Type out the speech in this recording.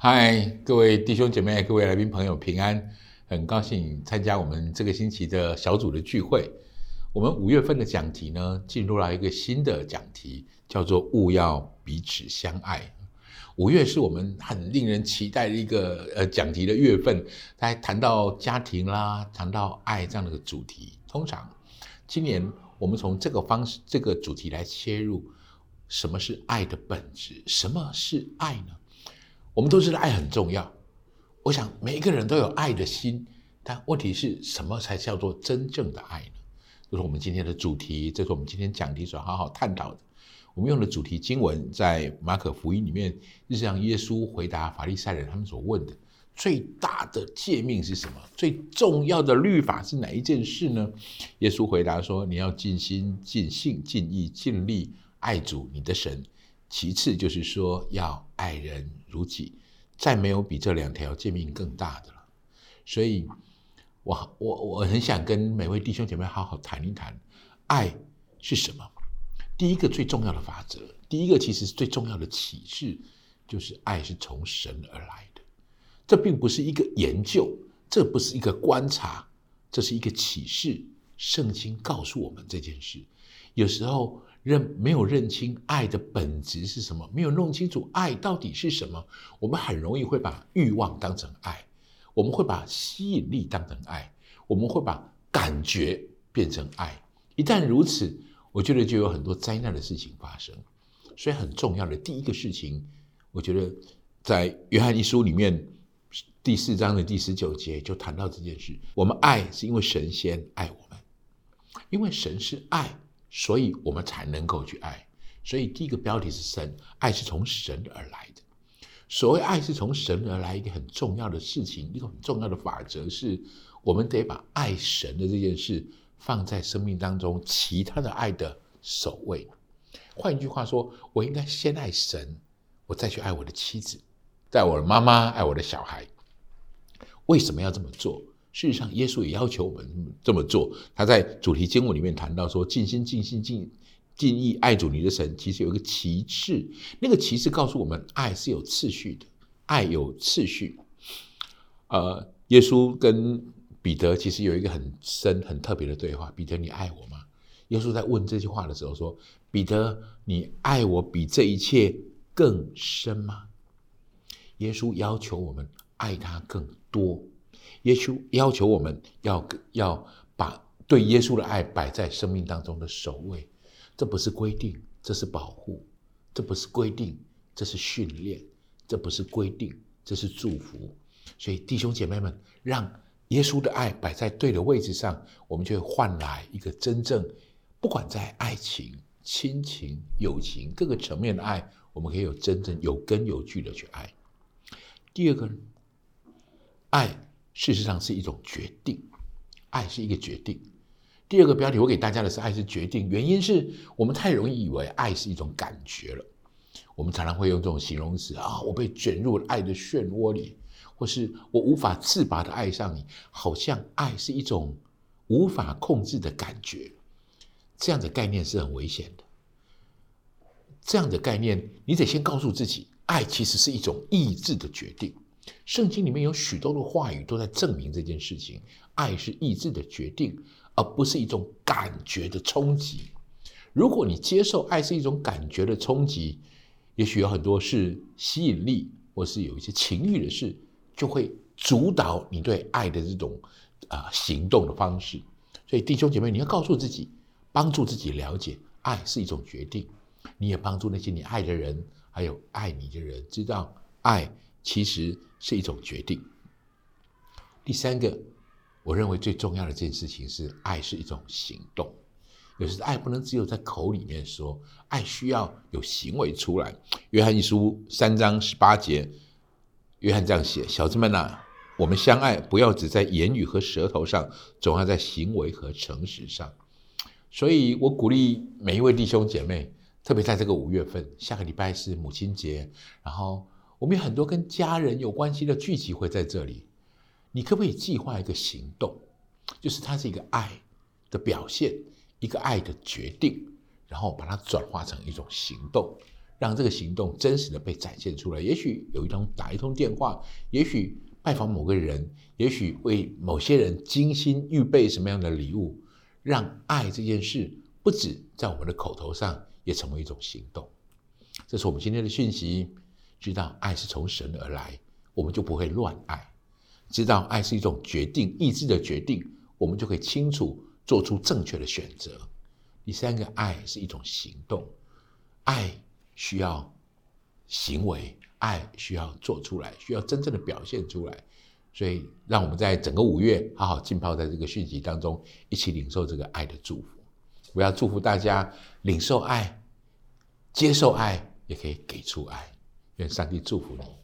嗨，各位弟兄姐妹、各位来宾朋友，平安！很高兴参加我们这个星期的小组的聚会。我们五月份的讲题呢，进入了一个新的讲题，叫做“勿要彼此相爱”。五月是我们很令人期待的一个呃讲题的月份，在谈到家庭啦，谈到爱这样的个主题。通常今年我们从这个方式、这个主题来切入，什么是爱的本质？什么是爱呢？我们都知道爱很重要，我想每一个人都有爱的心，但问题是什么才叫做真正的爱呢？这是我们今天的主题，这是我们今天讲题所好好探讨的。我们用的主题经文在马可福音里面，就是让耶稣回答法利赛人他们所问的最大的诫命是什么？最重要的律法是哪一件事呢？耶稣回答说：“你要尽心、尽性、尽意、尽力爱主你的神。”其次就是说要爱人如己，再没有比这两条诫命更大的了。所以，我我我很想跟每位弟兄姐妹好好谈一谈，爱是什么？第一个最重要的法则，第一个其实是最重要的启示，就是爱是从神而来的。这并不是一个研究，这不是一个观察，这是一个启示。圣经告诉我们这件事，有时候。认没有认清爱的本质是什么，没有弄清楚爱到底是什么，我们很容易会把欲望当成爱，我们会把吸引力当成爱，我们会把感觉变成爱。一旦如此，我觉得就有很多灾难的事情发生。所以很重要的第一个事情，我觉得在约翰一书里面第四章的第十九节就谈到这件事：我们爱是因为神先爱我们，因为神是爱。所以我们才能够去爱。所以第一个标题是神，爱是从神而来的。所谓爱是从神而来，一个很重要的事情，一个很重要的法则是，我们得把爱神的这件事放在生命当中其他的爱的首位。换一句话说，我应该先爱神，我再去爱我的妻子，爱我的妈妈，爱我的小孩。为什么要这么做？事实上，耶稣也要求我们这么做。他在主题经文里面谈到说：“尽心、尽心、尽尽意爱主你的神。”其实有一个旗帜，那个旗帜告诉我们，爱是有次序的，爱有次序。呃，耶稣跟彼得其实有一个很深、很特别的对话：“彼得，你爱我吗？”耶稣在问这句话的时候说：“彼得，你爱我比这一切更深吗？”耶稣要求我们爱他更多。耶稣要求我们要要把对耶稣的爱摆在生命当中的首位，这不是规定，这是保护；这不是规定，这是训练；这不是规定，这是祝福。所以弟兄姐妹们，让耶稣的爱摆在对的位置上，我们就会换来一个真正，不管在爱情、亲情、友情各个层面的爱，我们可以有真正有根有据的去爱。第二个，爱。事实上是一种决定，爱是一个决定。第二个标题我给大家的是爱是决定，原因是我们太容易以为爱是一种感觉了。我们常常会用这种形容词啊，我被卷入爱的漩涡里，或是我无法自拔的爱上你，好像爱是一种无法控制的感觉。这样的概念是很危险的。这样的概念，你得先告诉自己，爱其实是一种意志的决定。圣经里面有许多的话语都在证明这件事情：爱是意志的决定，而不是一种感觉的冲击。如果你接受爱是一种感觉的冲击，也许有很多是吸引力，或是有一些情欲的事，就会主导你对爱的这种啊行动的方式。所以弟兄姐妹，你要告诉自己，帮助自己了解，爱是一种决定。你也帮助那些你爱的人，还有爱你的人，知道爱。其实是一种决定。第三个，我认为最重要的这件事情是，爱是一种行动。有时爱不能只有在口里面说，爱需要有行为出来。约翰一书三章十八节，约翰这样写：“小子们呐，我们相爱，不要只在言语和舌头上，总要在行为和诚实上。”所以，我鼓励每一位弟兄姐妹，特别在这个五月份，下个礼拜是母亲节，然后。我们有很多跟家人有关系的聚集会在这里，你可不可以计划一个行动？就是它是一个爱的表现，一个爱的决定，然后把它转化成一种行动，让这个行动真实的被展现出来。也许有一通打一通电话，也许拜访某个人，也许为某些人精心预备什么样的礼物，让爱这件事不止在我们的口头上，也成为一种行动。这是我们今天的讯息。知道爱是从神而来，我们就不会乱爱；知道爱是一种决定意志的决定，我们就可以清楚做出正确的选择。第三个，爱是一种行动，爱需要行为，爱需要做出来，需要真正的表现出来。所以，让我们在整个五月好好浸泡在这个讯息当中，一起领受这个爱的祝福。我要祝福大家领受爱，接受爱，也可以给出爱。愿上帝祝福你。